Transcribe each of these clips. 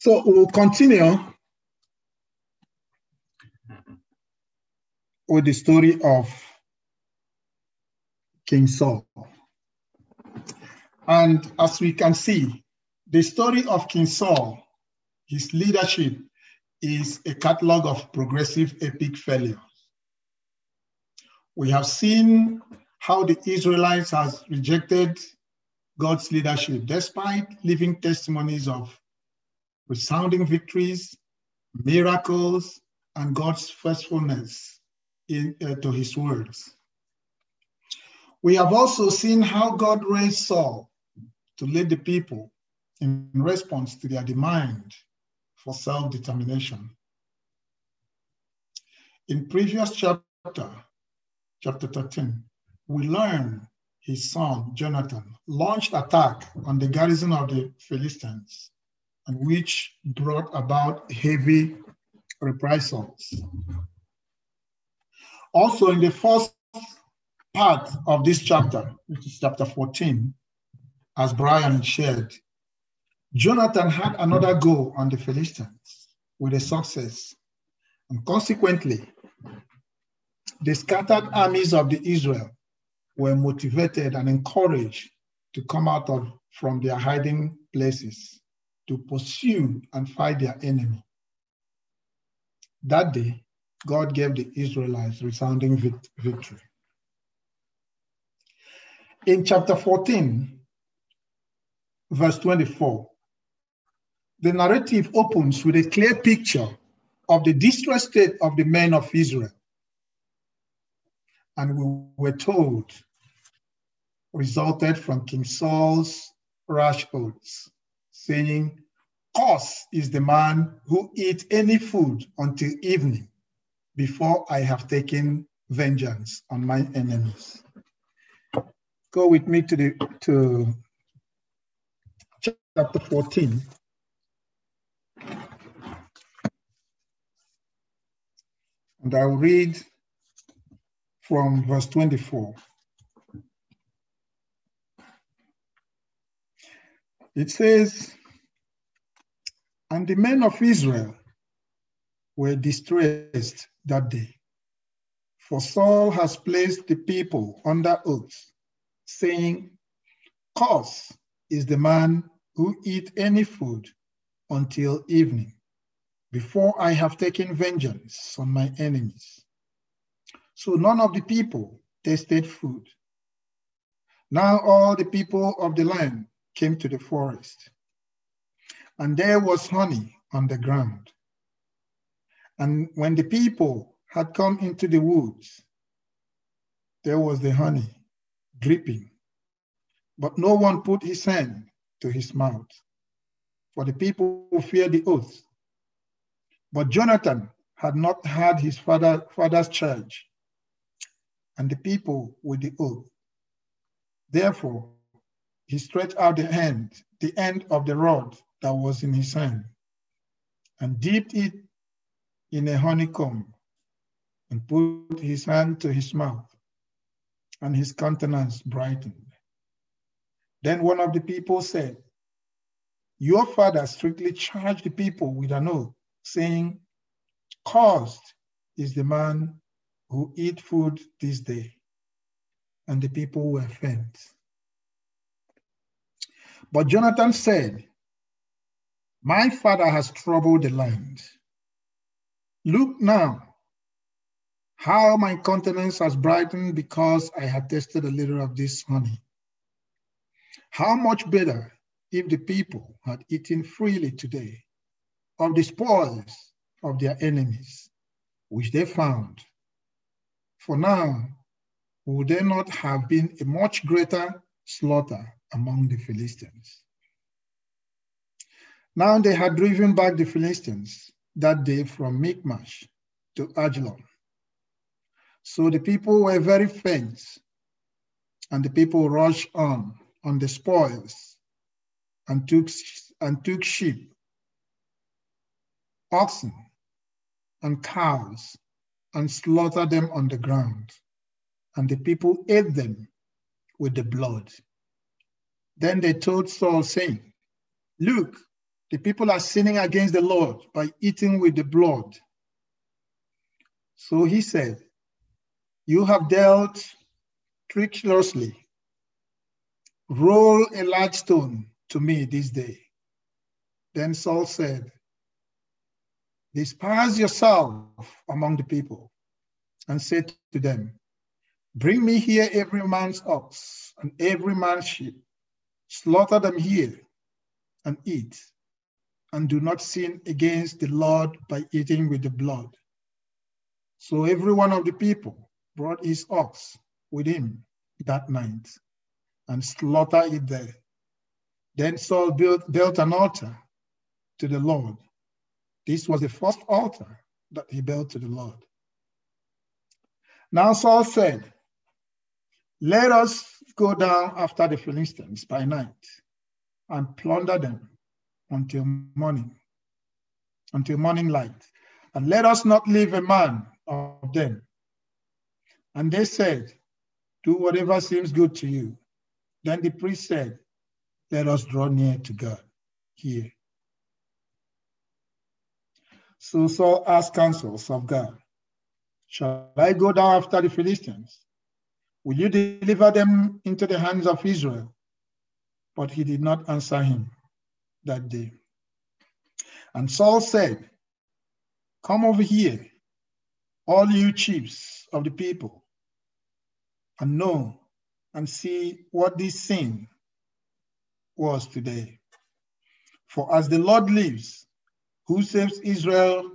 So we'll continue with the story of King Saul. And as we can see, the story of King Saul, his leadership, is a catalog of progressive epic failures. We have seen how the Israelites has rejected God's leadership despite living testimonies of resounding victories, miracles, and God's faithfulness uh, to his words. We have also seen how God raised Saul to lead the people in response to their demand for self-determination. In previous chapter, chapter 13, we learn his son Jonathan launched attack on the garrison of the Philistines, which brought about heavy reprisals. Also, in the first part of this chapter, which is chapter 14, as Brian shared, Jonathan had another go on the Philistines with a success. And consequently, the scattered armies of the Israel were motivated and encouraged to come out of from their hiding places to pursue and fight their enemy. That day, God gave the Israelites resounding victory. In chapter 14, verse 24, the narrative opens with a clear picture of the distressed state of the men of Israel. And we were told resulted from King Saul's rash oaths, saying, Cursed is the man who eats any food until evening before I have taken vengeance on my enemies. Go with me to the to chapter 14. And I'll read from verse 24. It says, And the men of Israel were distressed that day, for Saul has placed the people under oath, saying, Cursed is the man who eat any food until evening before I have taken vengeance on my enemies. So none of the people tasted food. Now all the people of the land came to the forest, and there was honey on the ground. And when the people had come into the woods, there was the honey dripping, but no one put his hand to his mouth, for the people feared the oath but Jonathan had not had his father, father's charge, and the people with the oath. Therefore, he stretched out the hand, the end of the rod that was in his hand, and dipped it in a honeycomb, and put his hand to his mouth, and his countenance brightened. Then one of the people said, Your father strictly charged the people with an oath saying, Cursed is the man who eat food this day. And the people were faint. But Jonathan said, My father has troubled the land. Look now, how my countenance has brightened because I have tasted a little of this honey. How much better if the people had eaten freely today of the spoils of their enemies, which they found. For now, would there not have been a much greater slaughter among the Philistines? Now they had driven back the Philistines that day from Michmash to Ajalon. So the people were very faint, and the people rushed on on the spoils and took, and took sheep oxen and cows and slaughtered them on the ground. And the people ate them with the blood. Then they told Saul, saying, Look, the people are sinning against the Lord by eating with the blood. So he said, You have dealt treacherously. Roll a large stone to me this day. Then Saul said, Despise yourself among the people and say to them, Bring me here every man's ox and every man's sheep. Slaughter them here and eat, and do not sin against the Lord by eating with the blood. So every one of the people brought his ox with him that night and slaughtered it there. Then Saul built, built an altar to the Lord. This was the first altar that he built to the Lord. Now Saul said, Let us go down after the Philistines by night and plunder them until morning, until morning light. And let us not leave a man of them. And they said, Do whatever seems good to you. Then the priest said, Let us draw near to God here. So Saul asked counsels of God, Shall I go down after the Philistines? Will you deliver them into the hands of Israel? But he did not answer him that day. And Saul said, Come over here, all you chiefs of the people, and know and see what this sin was today. For as the Lord lives, who saves Israel,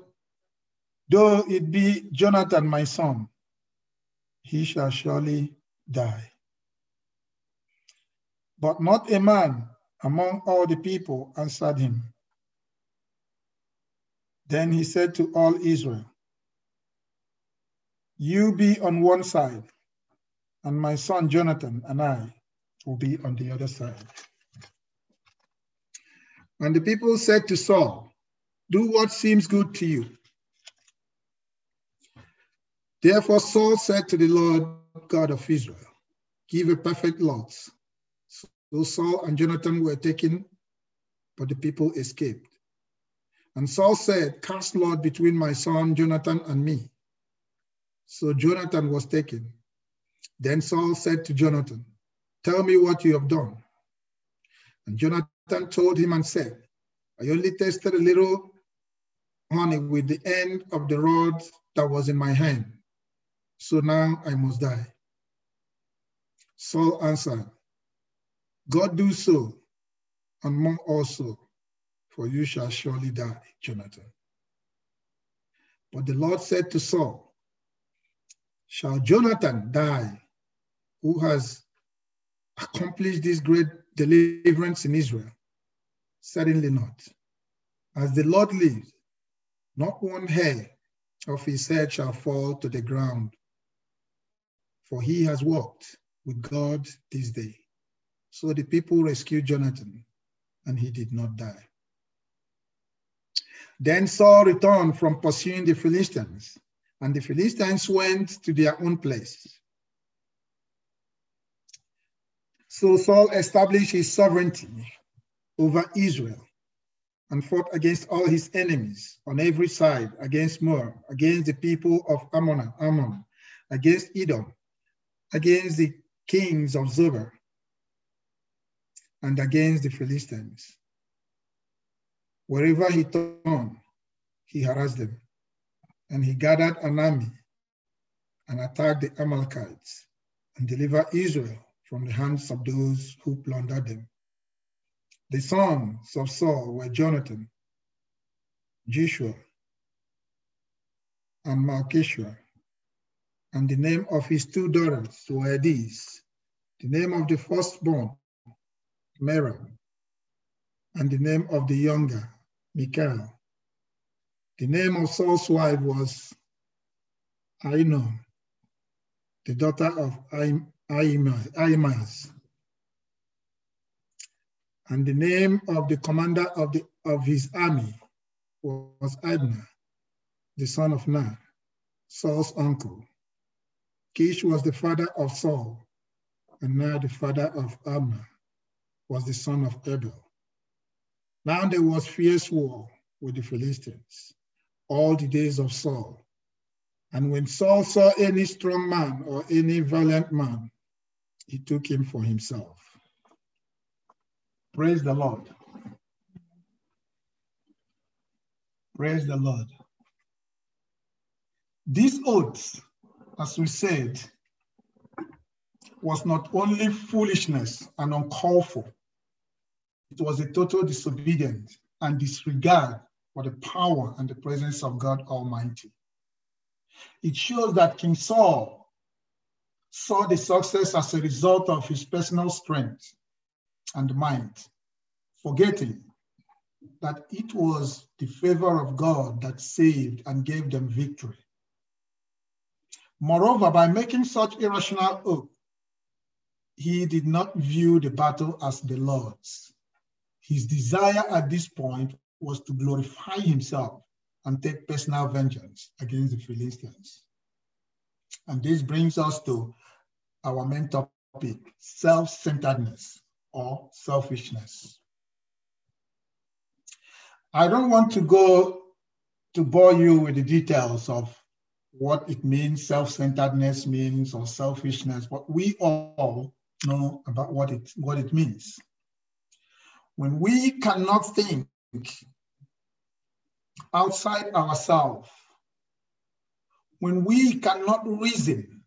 though it be Jonathan my son, he shall surely die. But not a man among all the people answered him. Then he said to all Israel, You be on one side, and my son Jonathan and I will be on the other side. And the people said to Saul, Do what seems good to you. Therefore Saul said to the Lord God of Israel, Give a perfect lot. So Saul and Jonathan were taken, but the people escaped. And Saul said, Cast lot between my son Jonathan and me. So Jonathan was taken. Then Saul said to Jonathan, Tell me what you have done. And Jonathan told him and said, I only tasted a little honey with the end of the rod that was in my hand. So now I must die. Saul answered, God do so, and more also, for you shall surely die, Jonathan. But the Lord said to Saul, Shall Jonathan die, who has accomplished this great deliverance in Israel? Certainly not. As the Lord lives, not one hair of his head shall fall to the ground, for he has walked with God this day. So the people rescued Jonathan, and he did not die. Then Saul returned from pursuing the Philistines, and the Philistines went to their own place. So Saul established his sovereignty over Israel and fought against all his enemies on every side, against Moab, against the people of Ammon, Ammon, against Edom, against the kings of Zobah, and against the Philistines. Wherever he turned, he harassed them, and he gathered an army and attacked the Amalekites and delivered Israel from the hands of those who plundered them. The sons of Saul were Jonathan, Joshua, and Malchishua, and the name of his two daughters were these. The name of the firstborn, Merab, and the name of the younger, Michal. The name of Saul's wife was Ahinoam, the daughter of Ahimaaz. And the name of the commander of, the, of his army was Abner, the son of Ner, Saul's uncle. Kish was the father of Saul, and Ner, the father of Abner, was the son of Abiel. Now there was fierce war with the Philistines all the days of Saul. And when Saul saw any strong man or any valiant man, he took him for himself. Praise the Lord. Praise the Lord. These oath, as we said, was not only foolishness and uncalled for, it was a total disobedience and disregard for the power and the presence of God Almighty. It shows that King Saul saw the success as a result of his personal strength and might, forgetting that it was the favor of God that saved and gave them victory. Moreover, by making such irrational oath, he did not view the battle as the Lord's. His desire at this point was to glorify himself and take personal vengeance against the Philistines. And this brings us to our main topic, self-centeredness or selfishness. I don't want to go to bore you with the details of what it means, self-centeredness means, or selfishness, but we all know about what it, what it means. When we cannot think outside ourselves, when we cannot reason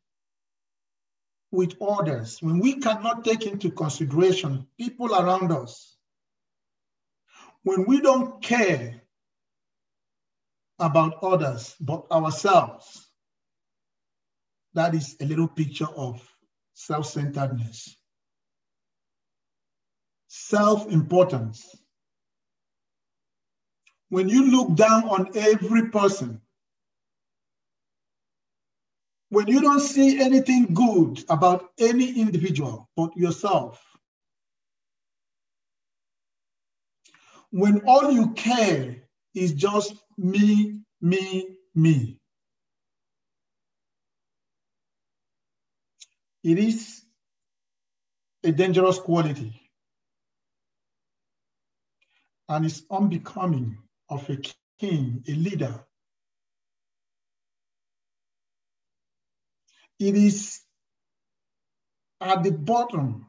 with others, when we cannot take into consideration people around us, when we don't care about others but ourselves, that is a little picture of self centeredness, self importance when you look down on every person, when you don't see anything good about any individual but yourself, when all you care is just me, me, me, it is a dangerous quality and it's unbecoming of a king, a leader. It is at the bottom,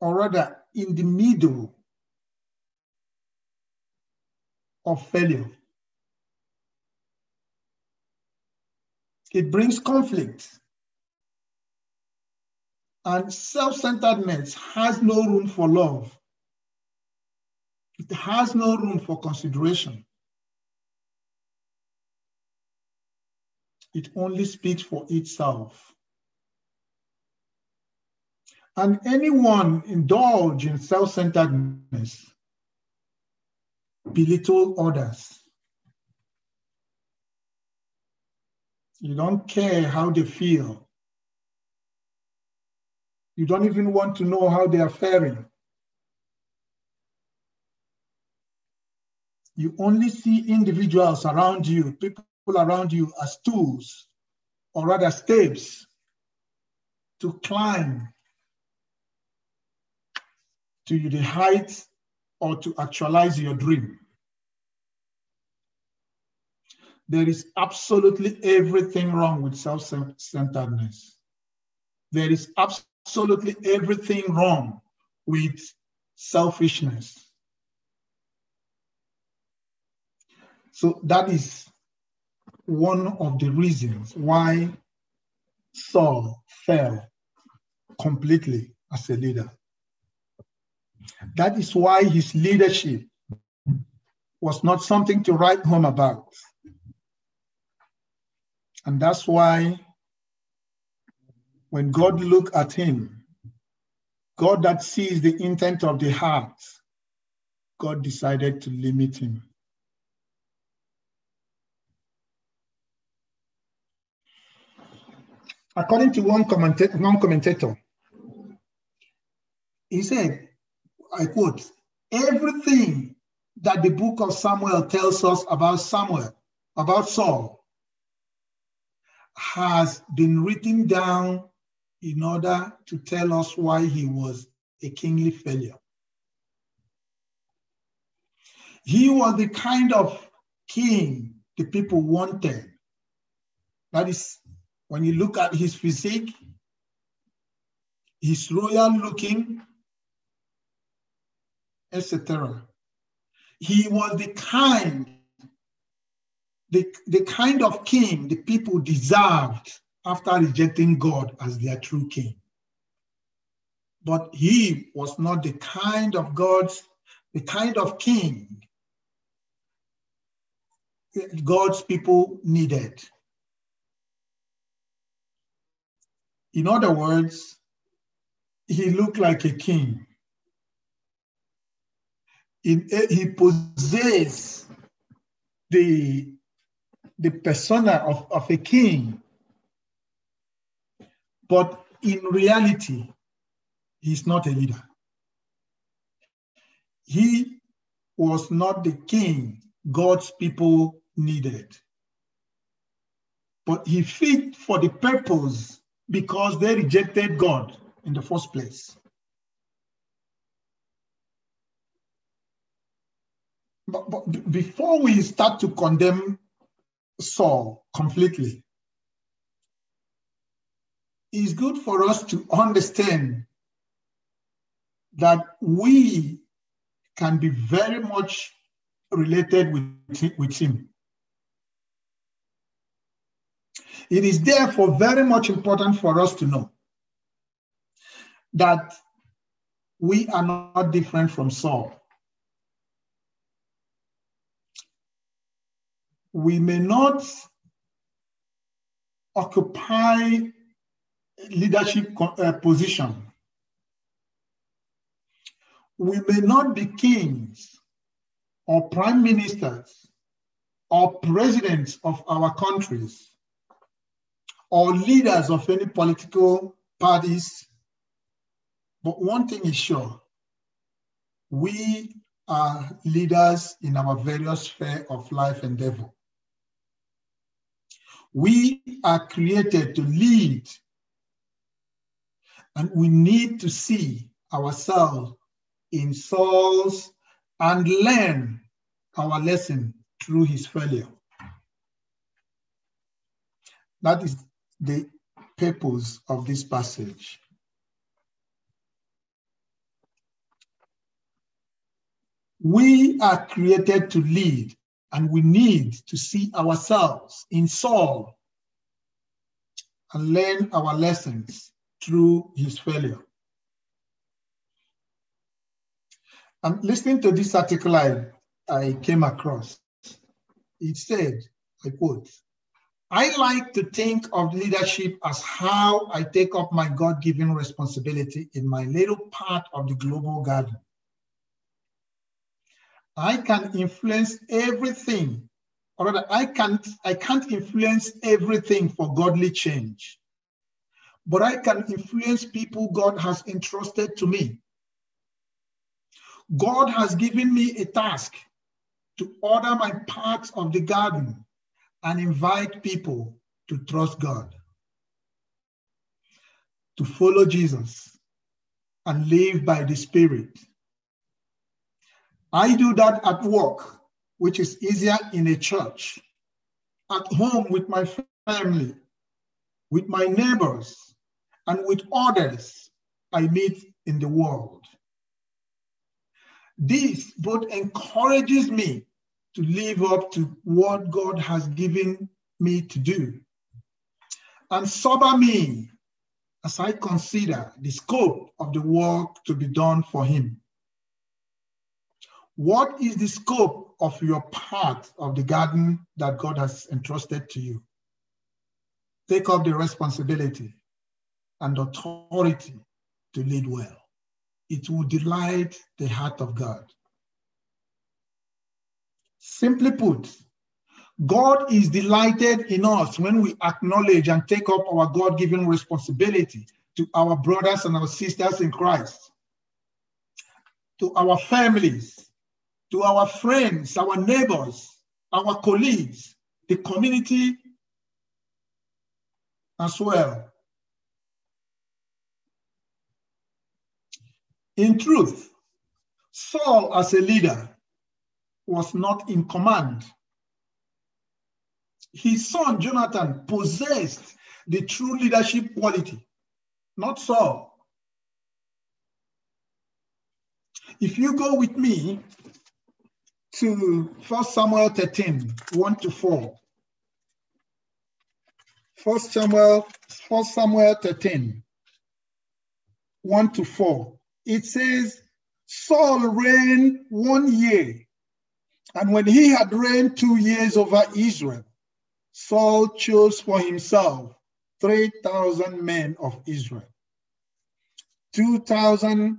or rather in the middle of failure. It brings conflict. And self centeredness has no room for love. It has no room for consideration. It only speaks for itself. And anyone indulge in self-centeredness belittle others. You don't care how they feel. You don't even want to know how they are faring. you only see individuals around you, people around you as tools, or rather steps to climb to the height or to actualize your dream. There is absolutely everything wrong with self-centeredness. There is absolutely everything wrong with selfishness. So that is one of the reasons why Saul fell completely as a leader. That is why his leadership was not something to write home about. And that's why when God looked at him, God that sees the intent of the heart, God decided to limit him. According to one commentator, one commentator, he said, I quote, everything that the book of Samuel tells us about Samuel, about Saul, has been written down in order to tell us why he was a kingly failure. He was the kind of king the people wanted. That is, when you look at his physique, his royal looking, etc. He was the kind, the, the kind of king the people deserved after rejecting God as their true king. But he was not the kind of God's, the kind of king God's people needed. In other words, he looked like a king. He, he possessed the, the persona of, of a king. But in reality, he's not a leader. He was not the king God's people needed. But he fit for the purpose because they rejected God in the first place. But, but before we start to condemn Saul completely, it's good for us to understand that we can be very much related with, with him. It is therefore very much important for us to know that we are not different from Saul. We may not occupy leadership uh, position. We may not be kings or prime ministers or presidents of our countries or leaders of any political parties but one thing is sure we are leaders in our various sphere of life endeavor. We are created to lead, and we need to see ourselves in Saul's and learn our lesson through his failure. That is the purpose of this passage. We are created to lead, and we need to see ourselves in Saul and learn our lessons through his failure. I'm listening to this article I, I came across. It said, I quote, I like to think of leadership as how I take up my God given responsibility in my little part of the global garden. I can influence everything, or rather, I can't, I can't influence everything for godly change. But I can influence people God has entrusted to me. God has given me a task to order my parts of the garden and invite people to trust God, to follow Jesus, and live by the Spirit I do that at work, which is easier in a church, at home with my family, with my neighbors, and with others I meet in the world. This both encourages me to live up to what God has given me to do and sober me as I consider the scope of the work to be done for Him. What is the scope of your part of the garden that God has entrusted to you? Take up the responsibility and authority to lead well. It will delight the heart of God. Simply put, God is delighted in us when we acknowledge and take up our God given responsibility to our brothers and our sisters in Christ, to our families, to our friends, our neighbors, our colleagues, the community as well. In truth, Saul as a leader was not in command. His son Jonathan possessed the true leadership quality, not Saul. If you go with me to 1 Samuel 13, 1 to 4. 1 Samuel, 1 Samuel 13, 1 to 4. It says, Saul reigned one year, and when he had reigned two years over Israel, Saul chose for himself 3,000 men of Israel. 2,000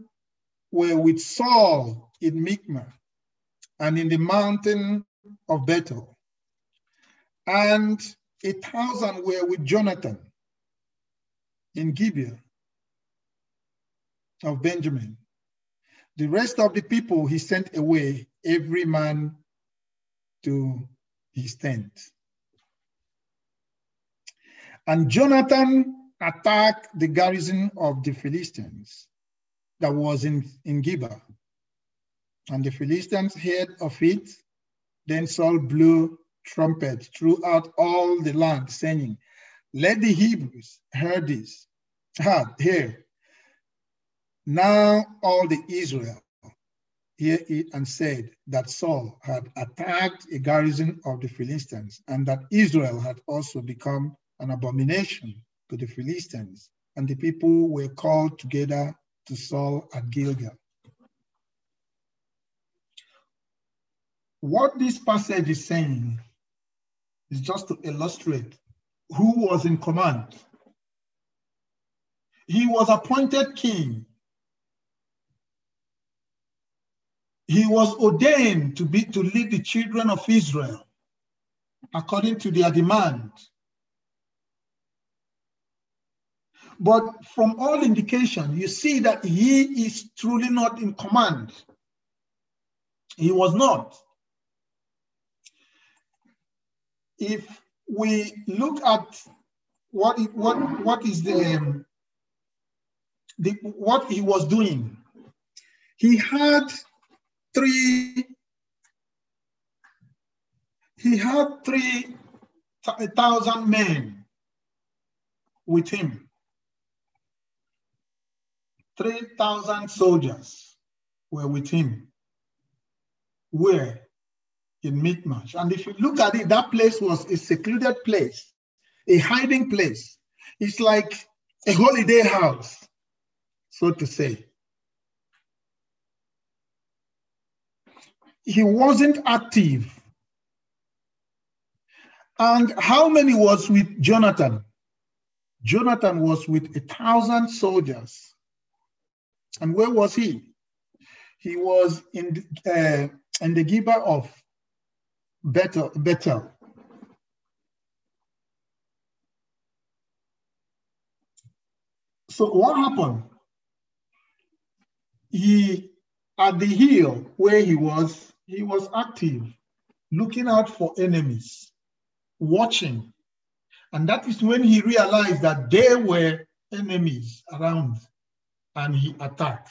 were with Saul in Michmash and in the mountain of Bethel. And a thousand were with Jonathan in Gibeah of Benjamin. The rest of the people he sent away, every man to his tent. And Jonathan attacked the garrison of the Philistines that was in, in Gibeah and the Philistines heard of it. Then Saul blew trumpets throughout all the land, saying, Let the Hebrews hear this. Ha, hear. Now all the Israel hear it and said that Saul had attacked a garrison of the Philistines, and that Israel had also become an abomination to the Philistines. And the people were called together to Saul at Gilgal. What this passage is saying is just to illustrate who was in command. He was appointed king. He was ordained to be to lead the children of Israel according to their demand. But from all indication, you see that he is truly not in command. He was not. If we look at what what what is the, um, the what he was doing, he had three he had three thousand men with him. 3,000 soldiers were with him. Where? In Michmash. And if you look at it, that place was a secluded place, a hiding place. It's like a holiday house, so to say. He wasn't active. And how many was with Jonathan? Jonathan was with a thousand soldiers. And where was he? He was in, uh, in the Gibeah of better, better. So what happened? He, at the hill where he was, he was active, looking out for enemies, watching. And that is when he realized that there were enemies around and he attacked.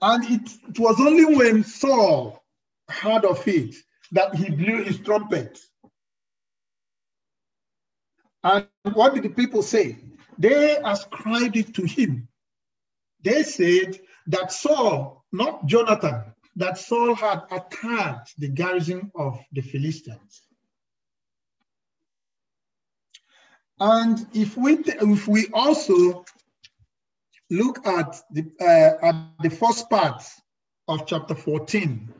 And it, it was only when Saul heard of it that he blew his trumpet. And what did the people say? They ascribed it to him. They said that Saul, not Jonathan, that Saul had attacked the garrison of the Philistines. And if we if we also look at the uh, at the first part of chapter 14,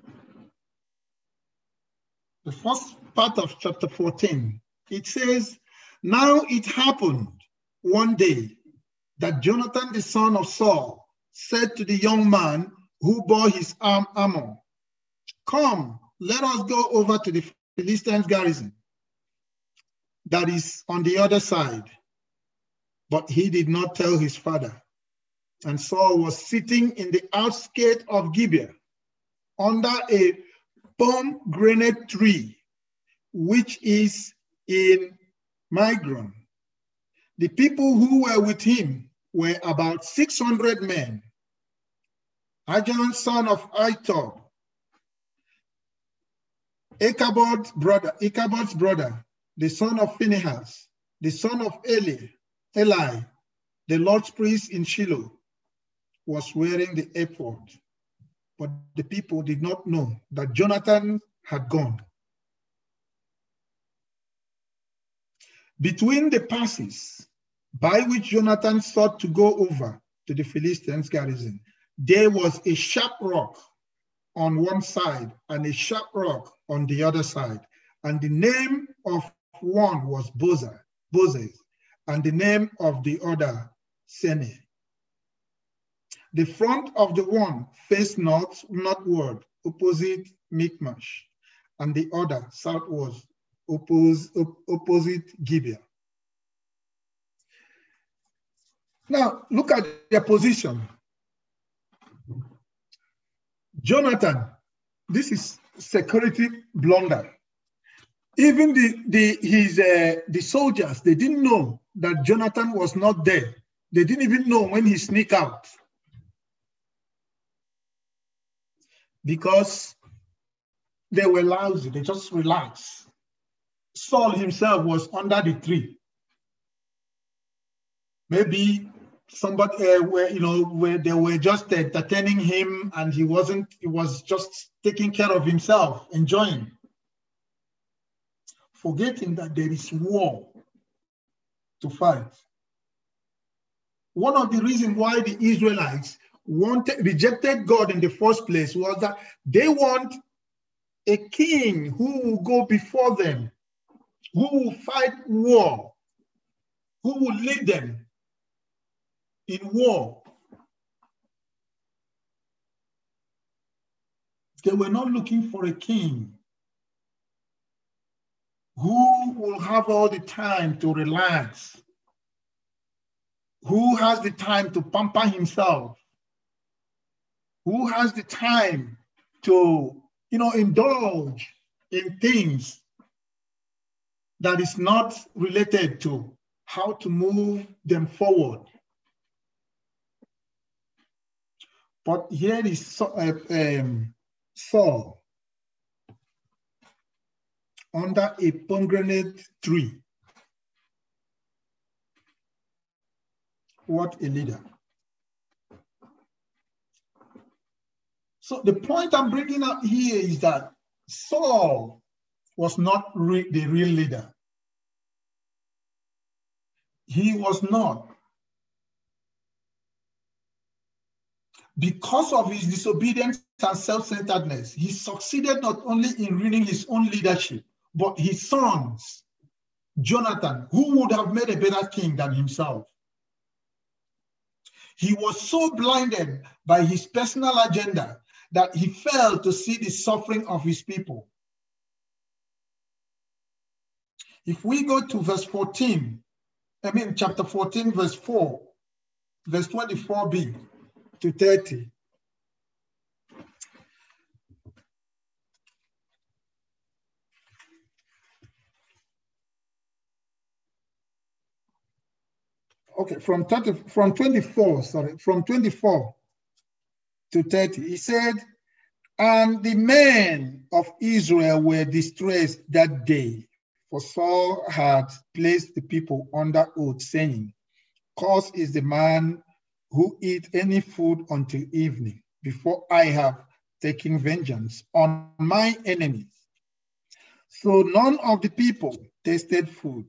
the first part of chapter 14, it says, Now it happened one day that Jonathan, the son of Saul, said to the young man who bore his arm armor, Come, let us go over to the Philistines' garrison that is on the other side. But he did not tell his father. And Saul was sitting in the outskirts of Gibeah under a pomegranate tree, which is in Migron. The people who were with him were about 600 men. Ajon, son of Ahitub, Ichabod's brother, Ichabod's brother, the son of Phinehas, the son of Eli, Eli, the Lord's priest in Shiloh, was wearing the ephod. But the people did not know that Jonathan had gone. Between the passes by which Jonathan sought to go over to the Philistines' garrison, there was a sharp rock on one side and a sharp rock on the other side. And the name of one was Boza, Bozez, and the name of the other, Sene. The front of the one faced north, northward, opposite Michmash, and the other southward, oppose, op, opposite Gibeah. Now, look at their position. Jonathan, this is security blunder. Even the, the, his, uh, the soldiers, they didn't know that Jonathan was not there. They didn't even know when he sneaked out. Because they were lousy, they just relaxed. Saul himself was under the tree. Maybe somebody uh, where you know where they were just entertaining him and he wasn't he was just taking care of himself enjoying forgetting that there is war to fight one of the reasons why the israelites wanted rejected god in the first place was that they want a king who will go before them who will fight war who will lead them in war. They were not looking for a king who will have all the time to relax, who has the time to pamper himself, who has the time to, you know, indulge in things that is not related to how to move them forward. But here is uh, um, Saul under a pomegranate tree. What a leader. So the point I'm bringing up here is that Saul was not re the real leader. He was not. Because of his disobedience and self-centeredness, he succeeded not only in ruining his own leadership, but his sons, Jonathan, who would have made a better king than himself. He was so blinded by his personal agenda that he failed to see the suffering of his people. If we go to verse 14, I mean, chapter 14, verse 4, verse 24b, to 30. Okay, from 30, from 24, sorry, from 24 to 30, he said, and the men of Israel were distressed that day, for Saul had placed the people under oath, saying, Cursed is the man who eat any food until evening before I have taken vengeance on my enemies. So none of the people tasted food.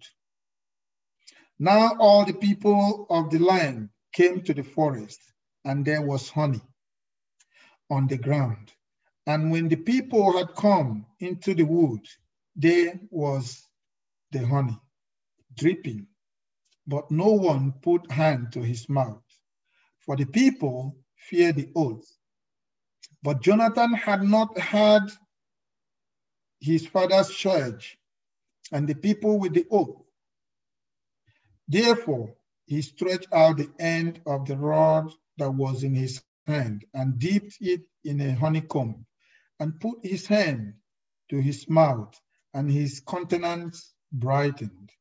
Now all the people of the land came to the forest, and there was honey on the ground. And when the people had come into the wood, there was the honey dripping, but no one put hand to his mouth for the people feared the oath. But Jonathan had not had his father's charge and the people with the oath. Therefore, he stretched out the end of the rod that was in his hand and dipped it in a honeycomb and put his hand to his mouth and his countenance brightened.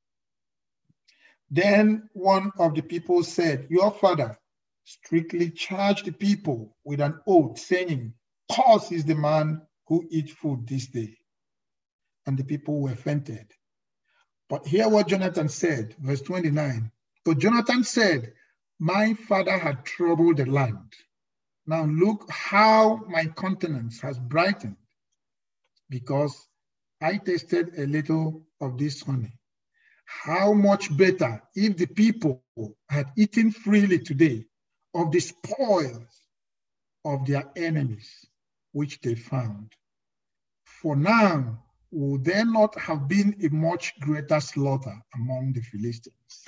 Then one of the people said, Your father strictly charged the people with an oath saying, Cursed is the man who eats food this day. and the people were fainted. But hear what Jonathan said, verse 29. But Jonathan said, My father had troubled the land. Now look how my countenance has brightened because I tasted a little of this honey. How much better if the people had eaten freely today of the spoils of their enemies, which they found. For now, would there not have been a much greater slaughter among the Philistines?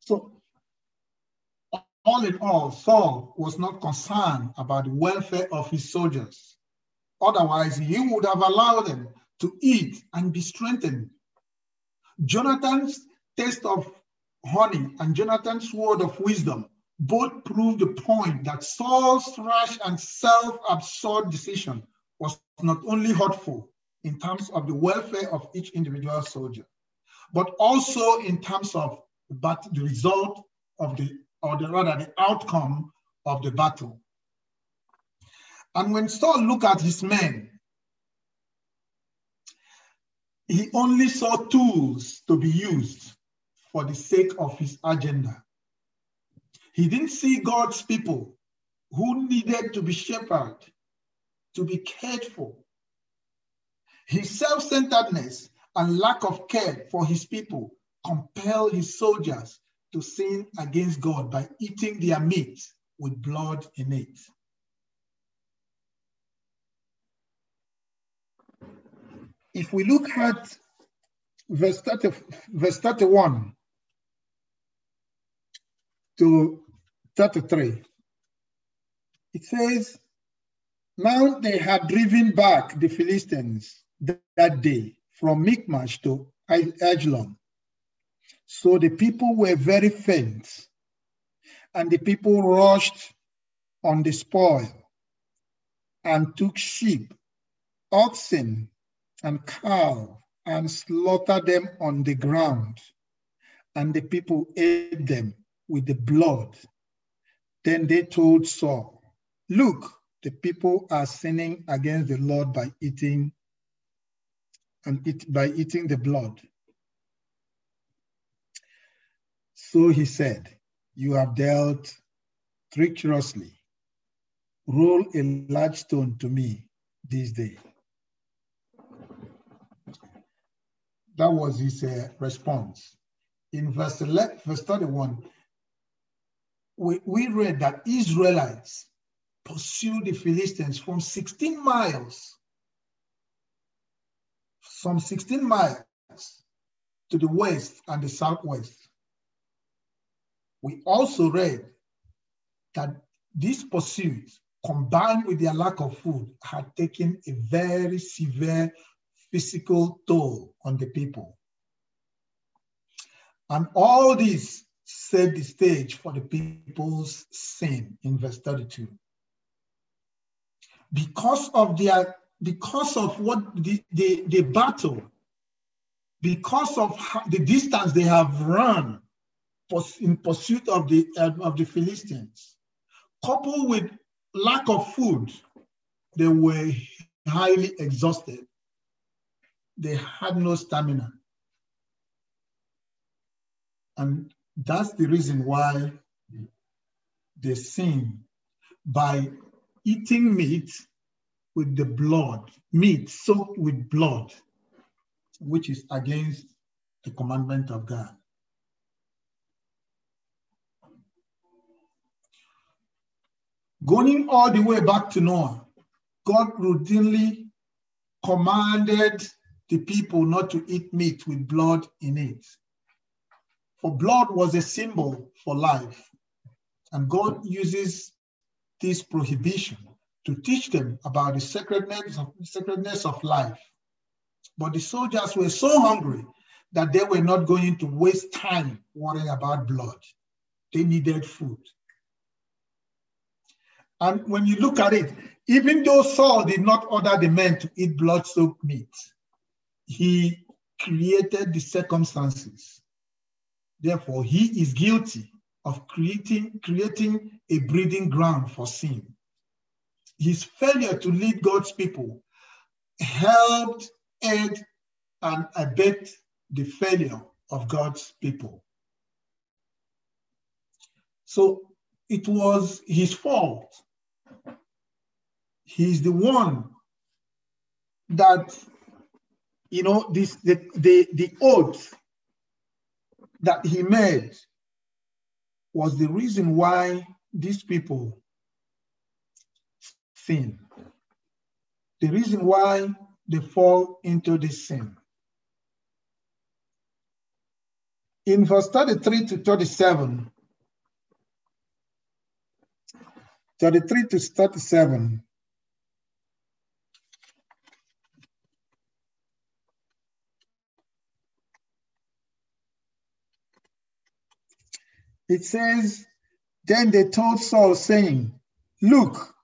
So, all in all, Saul was not concerned about the welfare of his soldiers. Otherwise, he would have allowed them to eat and be strengthened. Jonathan's taste of honey and Jonathan's word of wisdom both prove the point that Saul's rash and self-absorbed decision was not only hurtful in terms of the welfare of each individual soldier, but also in terms of but the result of the, or the rather the outcome of the battle. And when Saul looked at his men, he only saw tools to be used for the sake of his agenda. He didn't see God's people who needed to be shepherded, to be cared for. His self centeredness and lack of care for his people compel his soldiers to sin against God by eating their meat with blood in it. If we look at verse, 30, verse 31 to 33. It says, Now they had driven back the Philistines that day from Michmash to Aijalon. So the people were very faint, and the people rushed on the spoil and took sheep, oxen, and cow and slaughtered them on the ground. And the people ate them with the blood. Then they told Saul, Look, the people are sinning against the Lord by eating and eat, by eating the blood. So he said, You have dealt treacherously. Roll a large stone to me this day. That was his uh, response. In verse, 11, verse 31, we, we read that Israelites pursued the Philistines from 16 miles, from 16 miles to the west and the southwest. We also read that this pursuit, combined with their lack of food, had taken a very severe physical toll on the people. And all this set the stage for the people's sin in verse 32. Because of their, because of what the, the, the battle, because of the distance they have run in pursuit of the, of the Philistines, coupled with lack of food, they were highly exhausted. They had no stamina. And that's the reason why they sin by eating meat with the blood, meat soaked with blood, which is against the commandment of God. Going all the way back to Noah, God routinely commanded the people not to eat meat with blood in it. For blood was a symbol for life. And God uses this prohibition to teach them about the sacredness of, sacredness of life. But the soldiers were so hungry that they were not going to waste time worrying about blood. They needed food. And when you look at it, even though Saul did not order the men to eat blood soaked meat, he created the circumstances Therefore, he is guilty of creating, creating a breeding ground for sin. his failure to lead God's people helped aid and abet the failure of God's people. So it was his fault. He's the one that, you know, this the, the, the oath that he made was the reason why these people sin. The reason why they fall into this sin. In verse 33 to 37, 33 to 37, it says, Then they told Saul, saying, Look,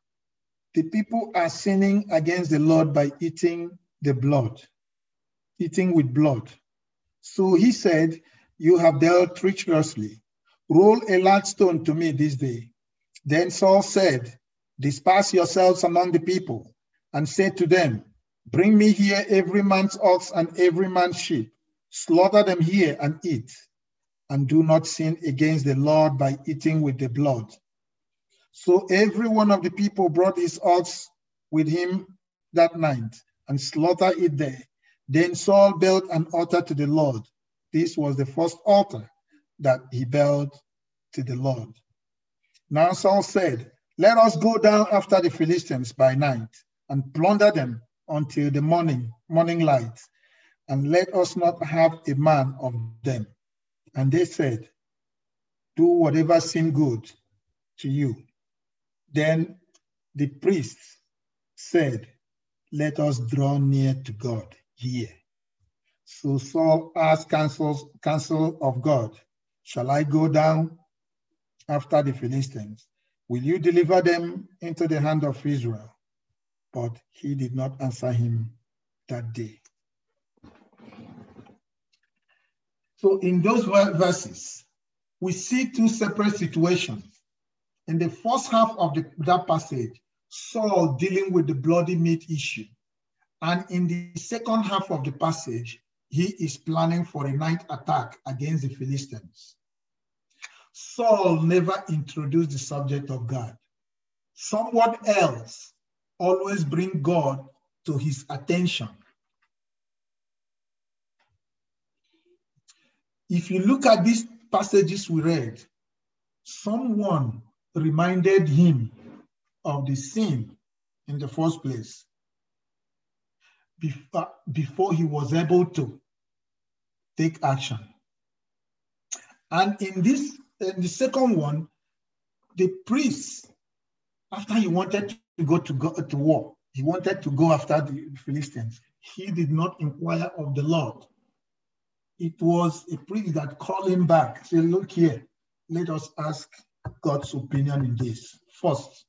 the people are sinning against the Lord by eating the blood, eating with blood. So he said, You have dealt treacherously. Roll a large stone to me this day. Then Saul said, Disperse yourselves among the people, and say to them, Bring me here every man's ox and every man's sheep. Slaughter them here and eat, and do not sin against the Lord by eating with the blood. So every one of the people brought his ox with him that night and slaughtered it there. Then Saul built an altar to the Lord. This was the first altar that he built to the Lord. Now Saul said, Let us go down after the Philistines by night and plunder them until the morning, morning light, and let us not have a man of them. And they said, Do whatever seemed good to you. Then the priests said, Let us draw near to God here. So Saul asked counsel, counsel of God, Shall I go down after the Philistines? Will you deliver them into the hand of Israel? But he did not answer him that day. So in those verses, we see two separate situations in the first half of the, that passage, Saul dealing with the bloody meat issue. And in the second half of the passage, he is planning for a night attack against the Philistines. Saul never introduced the subject of God. Someone else always bring God to his attention. If you look at these passages we read, someone reminded him of the sin in the first place before, uh, before he was able to take action. And in this, in the second one, the priest, after he wanted to go to go to war, he wanted to go after the Philistines. He did not inquire of the Lord. It was a priest that called him back, say, look here, let us ask God's opinion in this. First,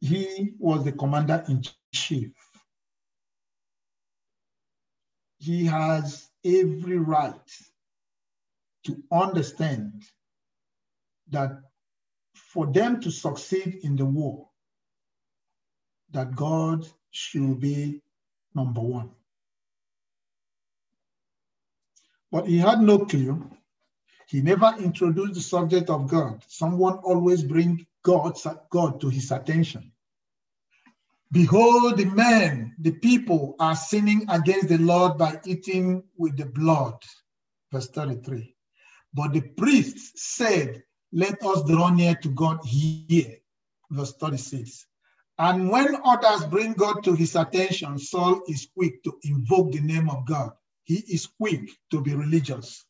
he was the commander in chief. He has every right to understand that for them to succeed in the war, that God should be number one. But he had no clue. He never introduced the subject of God. Someone always bring God, God to his attention. Behold, the men, the people are sinning against the Lord by eating with the blood. Verse 33. But the priests said, Let us draw near to God here. Verse 36. And when others bring God to his attention, Saul is quick to invoke the name of God he is quick to be religious.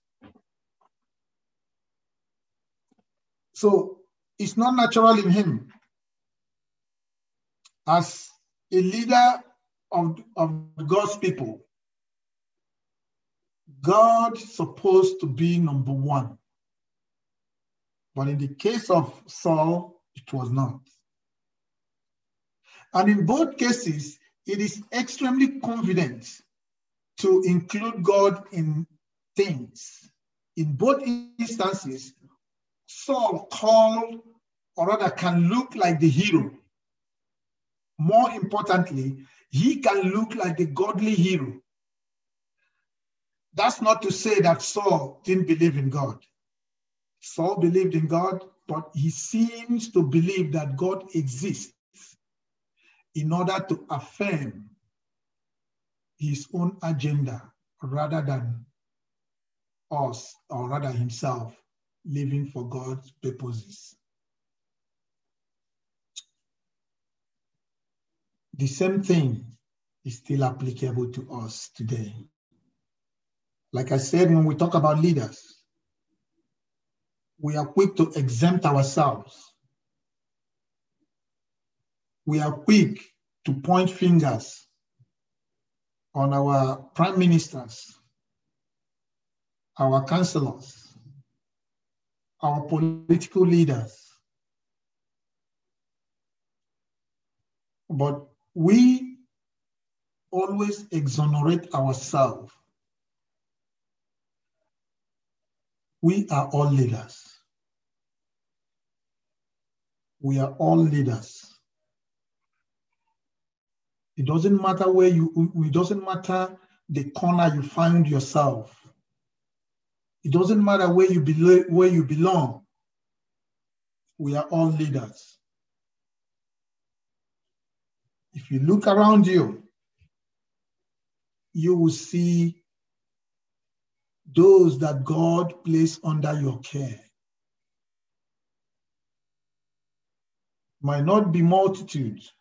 So it's not natural in him. As a leader of, of God's people, God's supposed to be number one. But in the case of Saul, it was not. And in both cases, it is extremely confident to include God in things. In both instances, Saul called, or rather can look like the hero. More importantly, he can look like the godly hero. That's not to say that Saul didn't believe in God. Saul believed in God, but he seems to believe that God exists in order to affirm his own agenda rather than us, or rather himself, living for God's purposes. The same thing is still applicable to us today. Like I said, when we talk about leaders, we are quick to exempt ourselves. We are quick to point fingers on our prime ministers, our councillors, our political leaders. But we always exonerate ourselves. We are all leaders. We are all leaders. It doesn't matter where you, it doesn't matter the corner you find yourself. It doesn't matter where you, be, where you belong. We are all leaders. If you look around you, you will see those that God placed under your care. Might not be multitudes.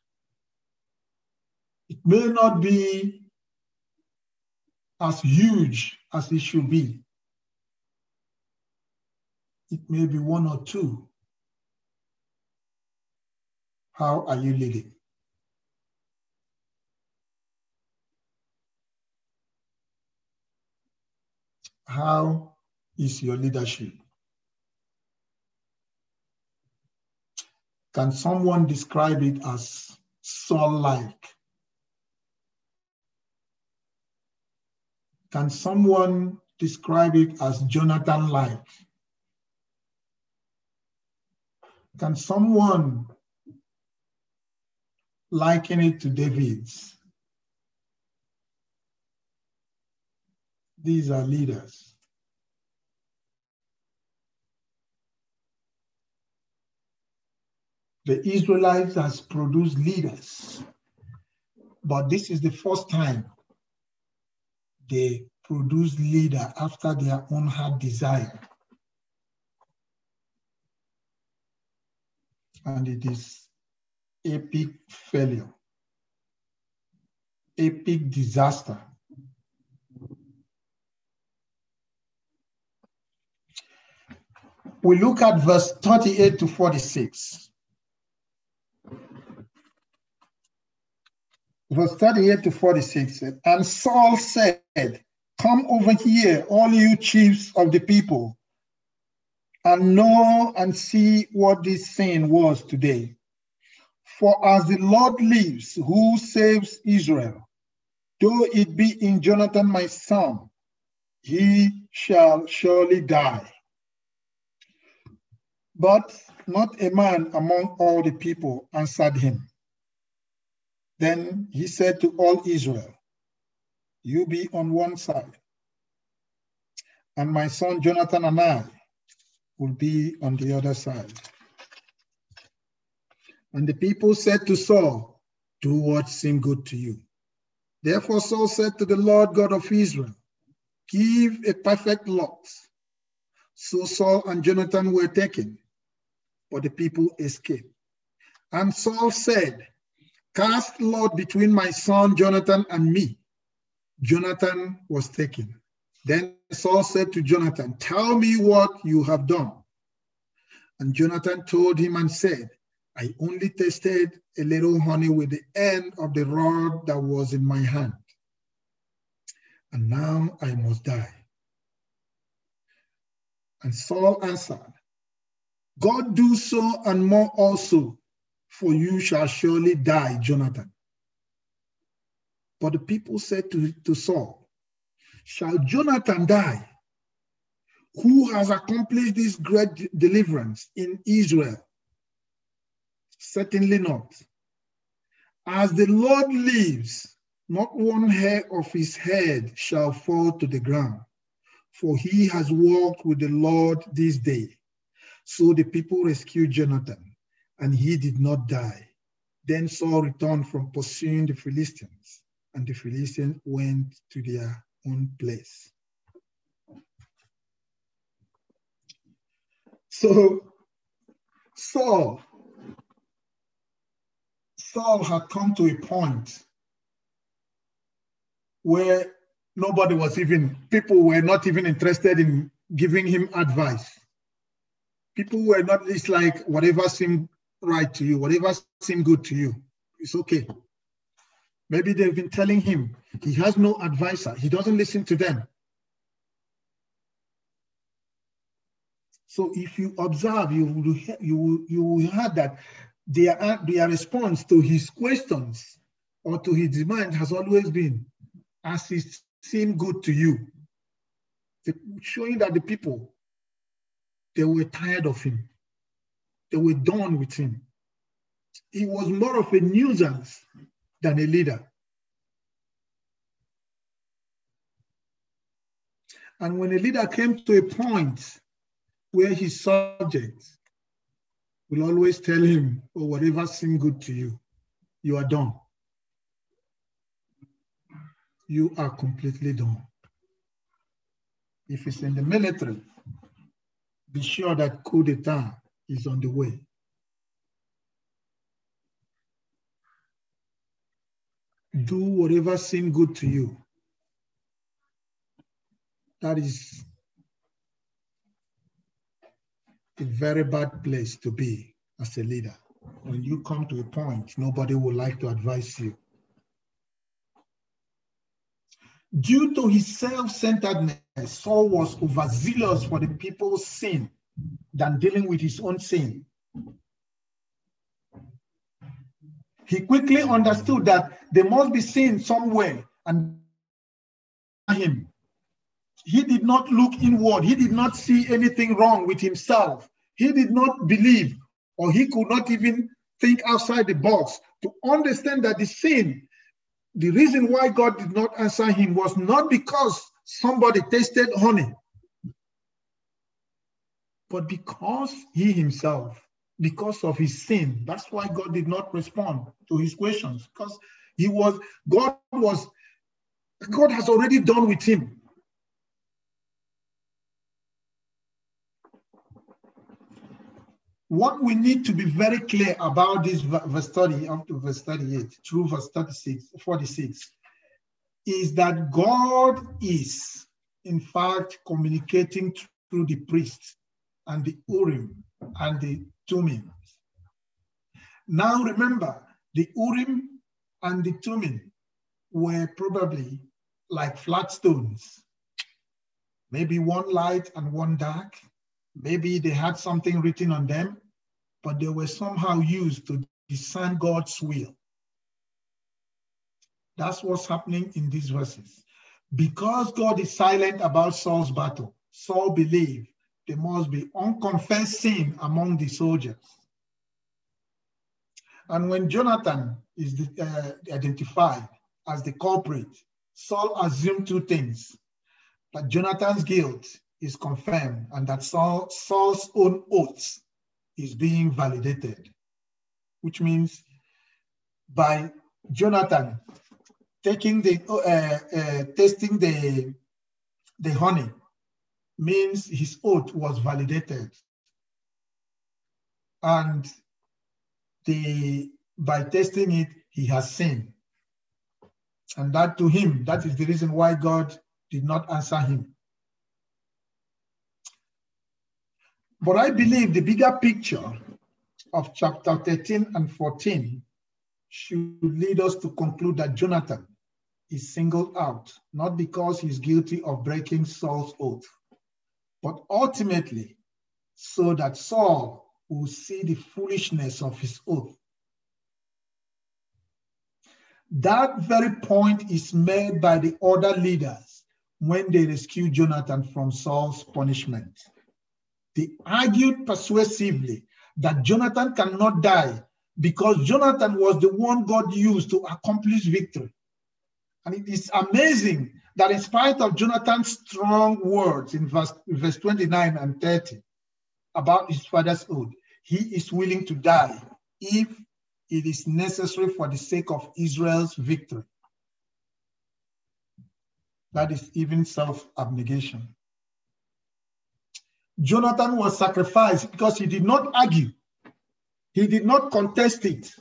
It may not be as huge as it should be. It may be one or two. How are you leading? How is your leadership? Can someone describe it as Saul-like? Can someone describe it as Jonathan-like? Can someone liken it to David's? These are leaders. The Israelites has produced leaders, but this is the first time they produce leader after their own heart desire. And it is epic failure, epic disaster. We look at verse 38 to 46. Verse 38 to 46. And Saul said, Come over here, all you chiefs of the people, and know and see what this saying was today. For as the Lord lives, who saves Israel, though it be in Jonathan my son, he shall surely die. But not a man among all the people answered him. Then he said to all Israel, You be on one side, and my son Jonathan and I will be on the other side. And the people said to Saul, Do what seemed good to you. Therefore Saul said to the Lord God of Israel, Give a perfect lot. So Saul and Jonathan were taken but the people escaped. And Saul said, Cast lot between my son Jonathan and me. Jonathan was taken. Then Saul said to Jonathan, Tell me what you have done. And Jonathan told him and said, I only tasted a little honey with the end of the rod that was in my hand. And now I must die. And Saul answered, God do so and more also, for you shall surely die, Jonathan. But the people said to, to Saul, Shall Jonathan die? who has accomplished this great deliverance in Israel? Certainly not. As the Lord lives, not one hair of his head shall fall to the ground, for he has walked with the Lord this day. So the people rescued Jonathan, and he did not die. Then Saul returned from pursuing the Philistines, and the Philistines went to their own place. So Saul, Saul had come to a point where nobody was even, people were not even interested in giving him advice. People were not, it's like whatever seemed right to you, whatever seemed good to you, it's okay. Maybe they've been telling him he has no advisor, he doesn't listen to them. So if you observe, you will, you, you will hear that their, their response to his questions or to his demand has always been, as it seemed good to you, showing that the people, they were tired of him. They were done with him. He was more of a nuisance than a leader. And when a leader came to a point where his subjects will always tell him, or oh, whatever seemed good to you, you are done. You are completely done. If it's in the military, be sure that coup d'etat is on the way. Do whatever seemed good to you. That is a very bad place to be as a leader. When you come to a point, nobody would like to advise you. Due to his self-centeredness, Saul was overzealous for the people's sin than dealing with his own sin. He quickly understood that there must be sin somewhere and him he did not look inward. He did not see anything wrong with himself. He did not believe, or he could not even think outside the box to understand that the sin, the reason why God did not answer him was not because somebody tasted honey, but because he himself, because of his sin. That's why God did not respond to his questions because he was, God was, God has already done with him. what we need to be very clear about this verse 30 up to verse 38 through verse 36 46 is that god is in fact communicating through the priests and the urim and the thummim now remember the urim and the thummim were probably like flat stones maybe one light and one dark maybe they had something written on them but they were somehow used to discern God's will. That's what's happening in these verses. Because God is silent about Saul's battle, Saul believed there must be unconfessed sin among the soldiers. And when Jonathan is uh, identified as the culprit, Saul assumed two things that Jonathan's guilt is confirmed and that Saul, Saul's own oath is being validated, which means by Jonathan taking the uh, uh, testing the the honey means his oath was validated, and the by testing it he has sinned, and that to him that is the reason why God did not answer him. But I believe the bigger picture of chapter 13 and 14 should lead us to conclude that Jonathan is singled out, not because he's guilty of breaking Saul's oath, but ultimately so that Saul will see the foolishness of his oath. That very point is made by the other leaders when they rescue Jonathan from Saul's punishment. They argued persuasively that Jonathan cannot die because Jonathan was the one God used to accomplish victory. And it is amazing that in spite of Jonathan's strong words in verse, verse 29 and 30 about his father's oath, he is willing to die if it is necessary for the sake of Israel's victory. That is even self abnegation. Jonathan was sacrificed because he did not argue, he did not contest it.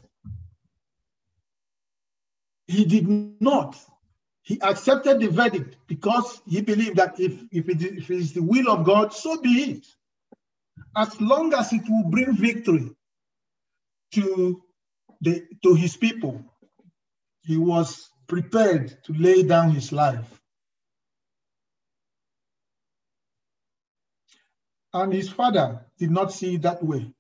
He did not. He accepted the verdict because he believed that if, if, it, if it is the will of God, so be it. As long as it will bring victory to, the, to his people, he was prepared to lay down his life. And his father did not see it that way.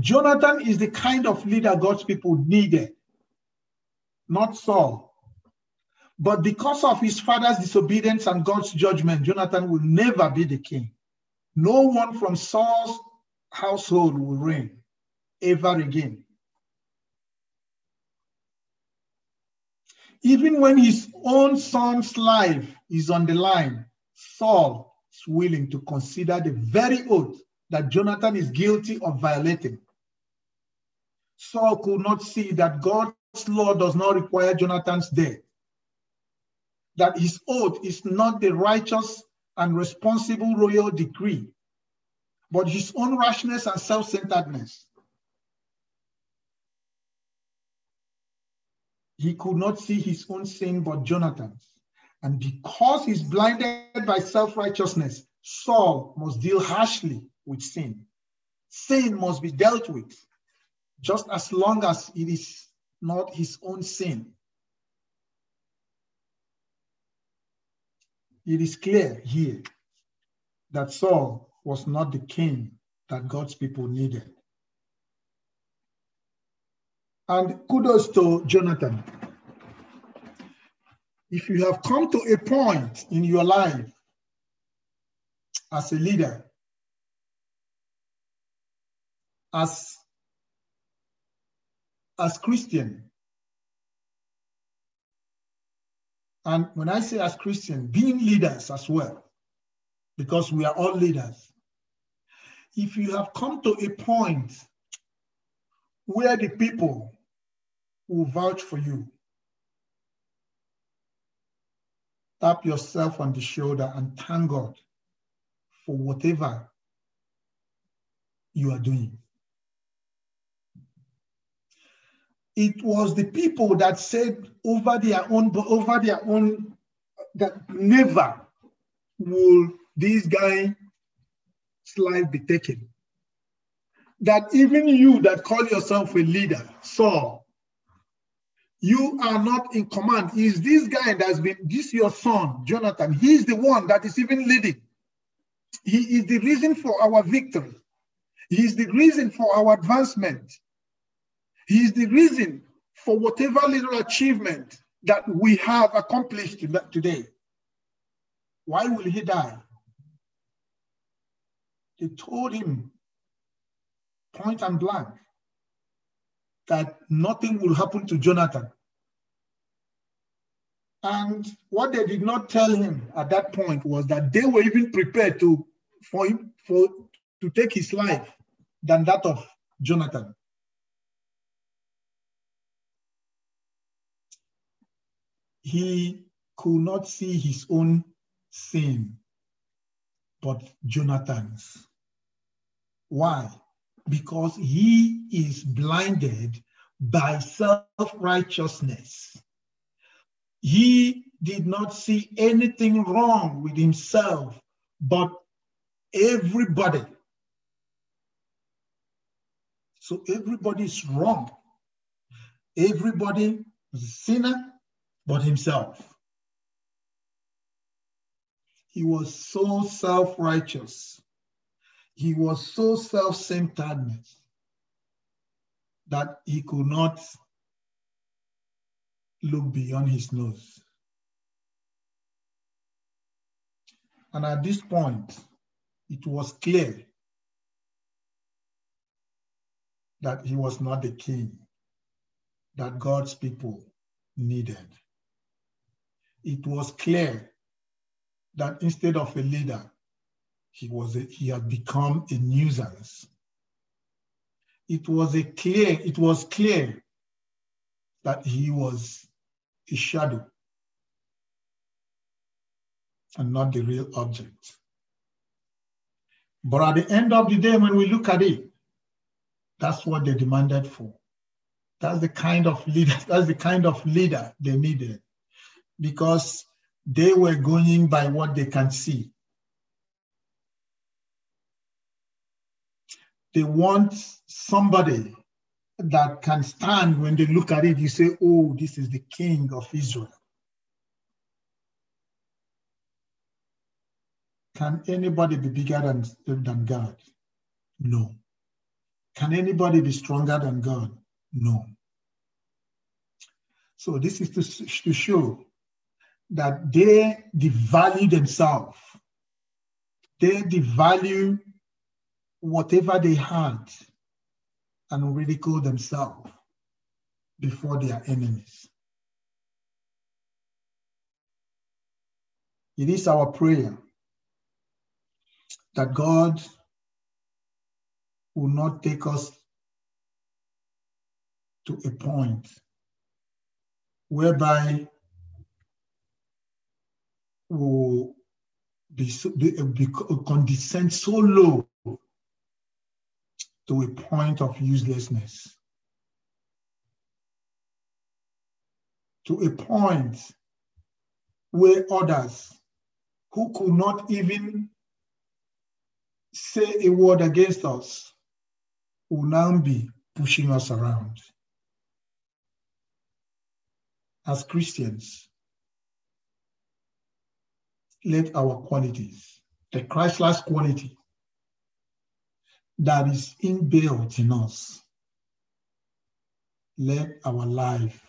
Jonathan is the kind of leader God's people needed, not Saul. But because of his father's disobedience and God's judgment, Jonathan will never be the king. No one from Saul's household will reign ever again. Even when his own son's life is on the line, Saul is willing to consider the very oath that Jonathan is guilty of violating. Saul could not see that God's law does not require Jonathan's death, that his oath is not the righteous and responsible royal decree, but his own rashness and self centeredness. He could not see his own sin but Jonathan's. And because he's blinded by self righteousness, Saul must deal harshly with sin. Sin must be dealt with, just as long as it is not his own sin. It is clear here that Saul was not the king that God's people needed. And kudos to Jonathan. If you have come to a point in your life as a leader, as, as Christian, and when I say as Christian, being leaders as well, because we are all leaders. If you have come to a point where the people will vouch for you. Tap yourself on the shoulder and thank God for whatever you are doing. It was the people that said over their own, over their own, that never will this guy's life be taken that even you that call yourself a leader saw you are not in command. Is this guy that's been, this your son, Jonathan, he's the one that is even leading. He is the reason for our victory. He is the reason for our advancement. He is the reason for whatever little achievement that we have accomplished today. Why will he die? They told him point and blank that nothing will happen to Jonathan. And what they did not tell him at that point was that they were even prepared to for him for to take his life than that of Jonathan. He could not see his own sin, but Jonathan's. Why? because he is blinded by self righteousness. He did not see anything wrong with himself, but everybody. So everybody is wrong. Everybody is a sinner but himself. He was so self righteous he was so self-centeredness that he could not look beyond his nose. And at this point, it was clear that he was not the king that God's people needed. It was clear that instead of a leader, he, was a, he had become a nuisance. It was a clear, it was clear that he was a shadow and not the real object. But at the end of the day, when we look at it, that's what they demanded for. That's the kind of leader, that's the kind of leader they needed because they were going by what they can see. They want somebody that can stand when they look at it, you say, oh, this is the king of Israel. Can anybody be bigger than, than God? No. Can anybody be stronger than God? No. So this is to, to show that they devalue themselves. They devalue whatever they had and ridicule themselves before their enemies. It is our prayer that God will not take us to a point whereby will be, be, condescend so low to a point of uselessness, to a point where others who could not even say a word against us will now be pushing us around. As Christians, let our qualities, the Christless quality that is inbuilt in us, let our life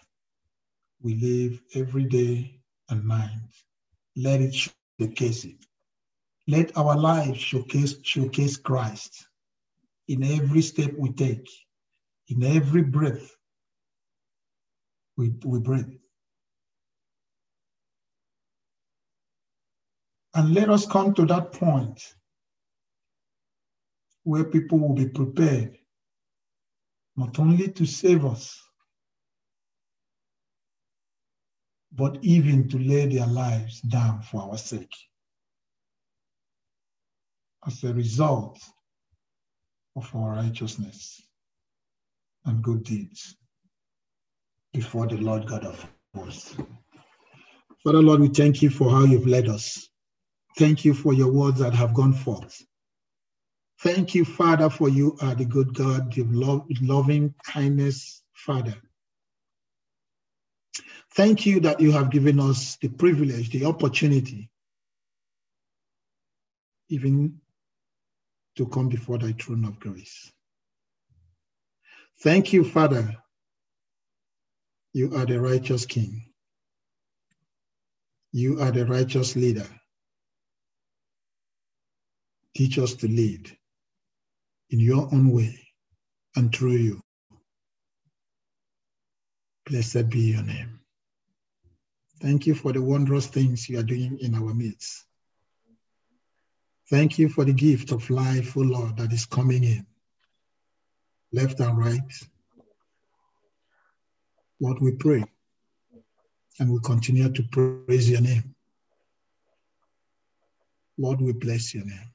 we live every day and night, let it showcase it. Let our life showcase, showcase Christ in every step we take, in every breath we, we breathe. And let us come to that point where people will be prepared not only to save us, but even to lay their lives down for our sake. As a result of our righteousness and good deeds before the Lord God of hosts. Father, Lord, we thank you for how you've led us. Thank you for your words that have gone forth. Thank you, Father, for you are the good God, the loving kindness, Father. Thank you that you have given us the privilege, the opportunity, even to come before thy throne of grace. Thank you, Father. You are the righteous King. You are the righteous leader. Teach us to lead in your own way and through you. Blessed be your name. Thank you for the wondrous things you are doing in our midst. Thank you for the gift of life, O oh Lord, that is coming in, left and right. Lord, we pray and we continue to praise your name. Lord, we bless your name.